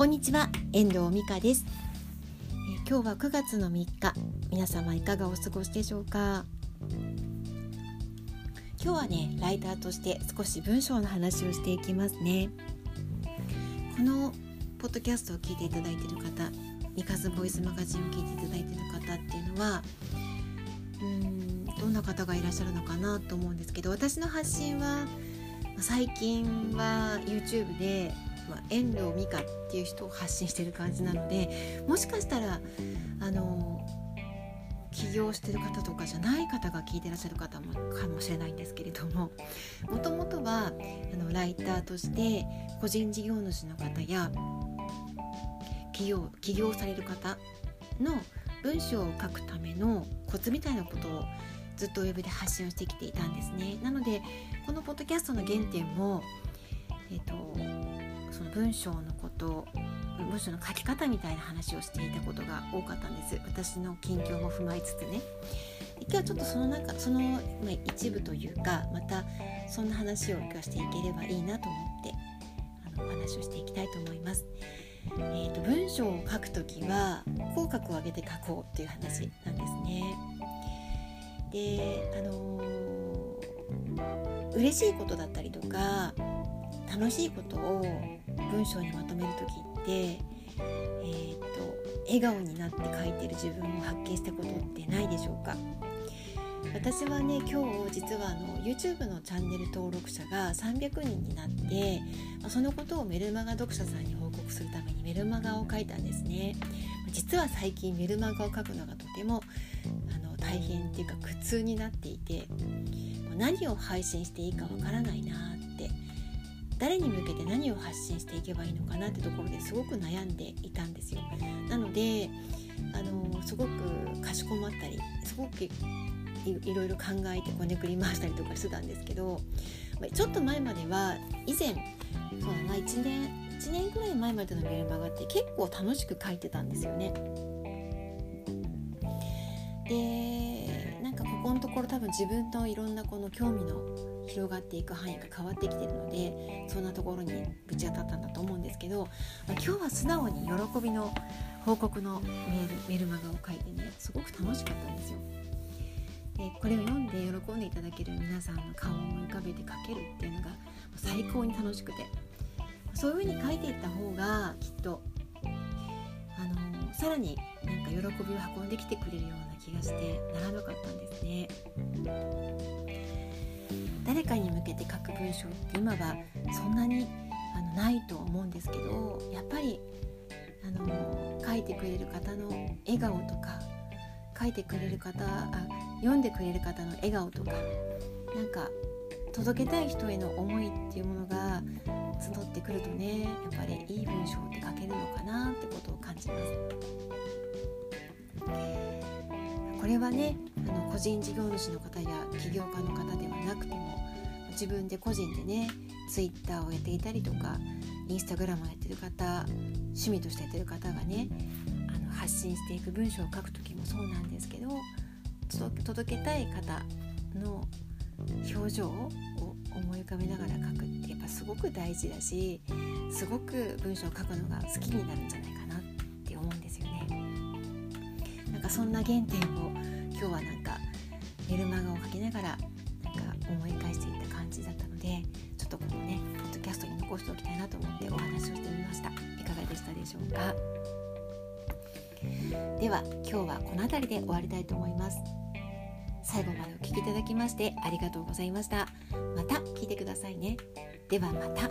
こんにちは遠藤美香です、え、今日は9月の3日皆様いかがお過ごしでしょうか？今日はねライターとして少し文章の話をしていきますね。このポッドキャストを聞いていただいている方ミカズボイスマガジンを聞いていただいている方っていうのはうんどんな方がいらっしゃるのかなと思うんですけど私の発信は最近は YouTube でまあ、遠藤美香っていう人を発信してる感じなのでもしかしたらあの起業してる方とかじゃない方が聞いてらっしゃる方もかもしれないんですけれどももともとはあのライターとして個人事業主の方や起業起業される方の文章を書くためのコツみたいなことをずっとウェブで発信をしてきていたんですね。なのでこのポッドキャストの原点も、えーとその文章のこと文章の書き方みたいな話をしていたことが多かったんです私の近況も踏まえつつね今日はちょっとその中その、まあ、一部というかまたそんな話を今日はしていければいいなと思ってあのお話をしていきたいと思います。えーと、文章を書くときは口角を上げて書こうっていう話なんですね。であのー、嬉しいことだったりとか楽しいことを文章にまとめる時って、えー、っと笑顔になって書いてる自分を発見したことってないでしょうか？私はね今日実はあの YouTube のチャンネル登録者が300人になってそのことをメルマガ読者さんに報告するためにメルマガを書いたんですね。実は最近メルマガを書くのがとてもあの大変っていうか苦痛になっていて何を配信していいかわからないなっ誰に向けて何を発信していけばいいのかなってところですごく悩んでいたんですよ。なのであのすごくかしこまったりすごくいろいろ考えてこねくり回したりとかしてたんですけどちょっと前までは以前そうだな1年1年くらい前までのメルマガって結構楽しく書いてたんですよね。でここのところ多分自分のいろんなこの興味の広がっていく範囲が変わってきてるのでそんなところにぶち当たったんだと思うんですけど、まあ、今日は素直に喜びの報告のメールメルマガを書いてねすごく楽しかったんですよ。でこれを読んで喜んでいただける皆さんの顔を浮かべて書けるっていうのが最高に楽しくてそういう風に書いていった方がきっとさらになんか喜びを運んできてくれるような気がしてならなかったんですね。誰かに向けて書く文章って今はそんなにあのないと思うんですけどやっぱりあの書いてくれる方の笑顔とか書いてくれる方あ読んでくれる方の笑顔とかなんか届けたい人への思いっていうものが募ってくるとねやっぱりいい文章って書けるのかなってことを感じます。これはねあの個人事業主の方や起業家の方ではなくても自分で個人でね Twitter をやっていたりとか Instagram をやってる方趣味としてやってる方がねあの発信していく文章を書く時もそうなんですけど届けたい方の表情を思い浮かべながら書くってやっぱすごく大事だしすごく文章を書くのが好きになるんじゃないかなって思うんですよね。なんかそんな原点を今日はなんかメルマガを書きながらなんか思い返していった感じだったのでちょっとこのねポッドキャストに残しておきたいなと思ってお話をしてみました。いかがでしたでしょうか？では今日はこの辺りで終わりたいと思います。最後までお聴きいただきましてありがとうございました。また聞いてくださいね。ではまた。